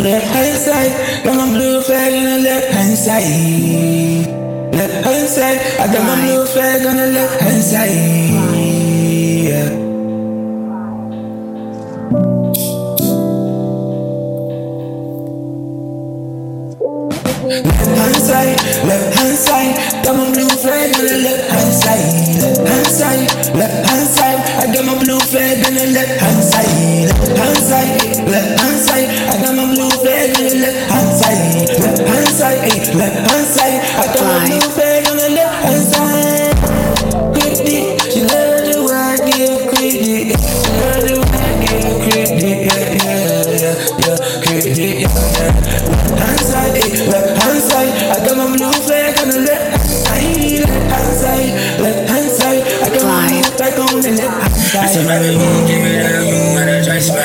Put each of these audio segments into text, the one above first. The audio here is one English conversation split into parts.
left hand side. Got my blue flag on the left hand side. Left hand side. I got my blue flag on the left hand side. Yeah. Left hand left hand side, got my blue flag on the left hand side. Left hand side, left hand side, I got my blue flag on the left hand side. Left hand side, left hand side, I got my blue flag on the left hand side. Credit, she love the way I give credit. She love the way I give credit. Yeah, yeah, yeah, yeah, credit. Yeah, yeah. Left hand side, eh, left hand side, I got my blue flag on the left hand side. Left hand side, left hand side, I got my blue flag on the left hand side.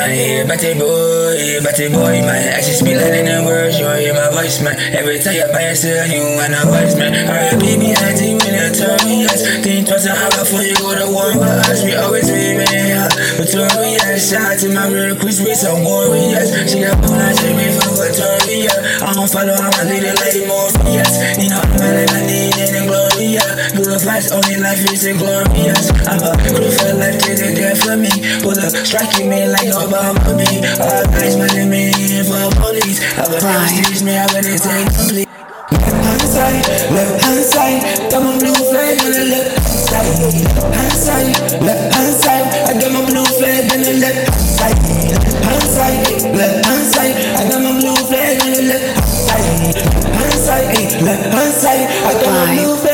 Wanna Batty boy, batty boy, my actions speak like the words, you hear my voice, man. Every time you buy yourself, you wanna voice, man. Baby, I think when you tell me yes Think twice and hard before you go to war with us We always be man, Victorious Shout to my real quick with some warriors She a bone, I take me for Victoria I don't follow, I'm a leader like Morpheus. You know, I'm like I need in the gloria. Good vibes, only life is glorious I'm a crew for life, they there for me. Pull up, striking me like Obama me All guys, smiling me for police. I will never stage me, I will take complete. Left hand side, left hand side, got my blue flag on the left side. Left hand side, left hand side, I got my blue flag on the left side. Left hand side, left hand side, I got my blue flag on the left side. Left hand side, left hand side, I got my blue flag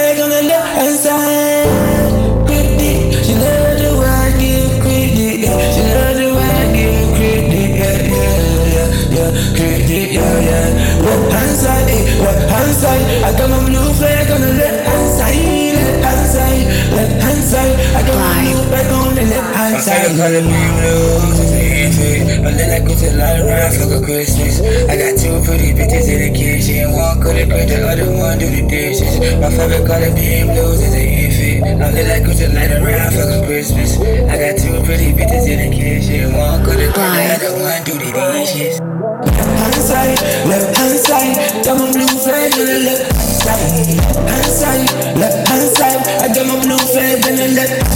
the left hand My side. favorite color be blue, it's an infant I go to a lot around a Christmas. I got two pretty bitches in the kitchen. One cook the other one do dishes. My favorite color be blue, it's an infant. Feel like go to light around a Christmas. I got two pretty bitches in the kitchen. One cook the other one do dishes. Hand side, left hand side, my blue flag on the left hand side. Hand side, left hand side, I got my blue flag on the left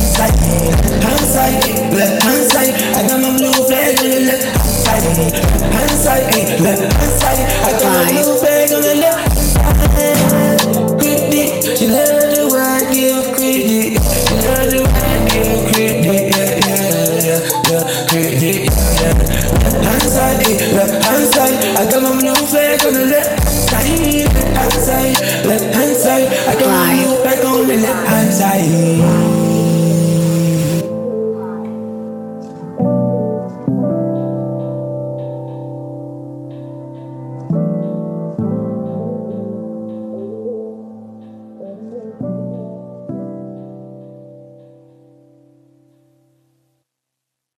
side. Left hand side, I got my blue flag on the left side. Left hand side, left hand side, I got my blue flag on the left side. Credit, she love the way I give credit. She love the way I give credit. Yeah, yeah, yeah, yeah, credit. Left hand side, left hand side, I got my blue flag on the left side. Left hand side, left hand side, I got my blue flag on the left hand side.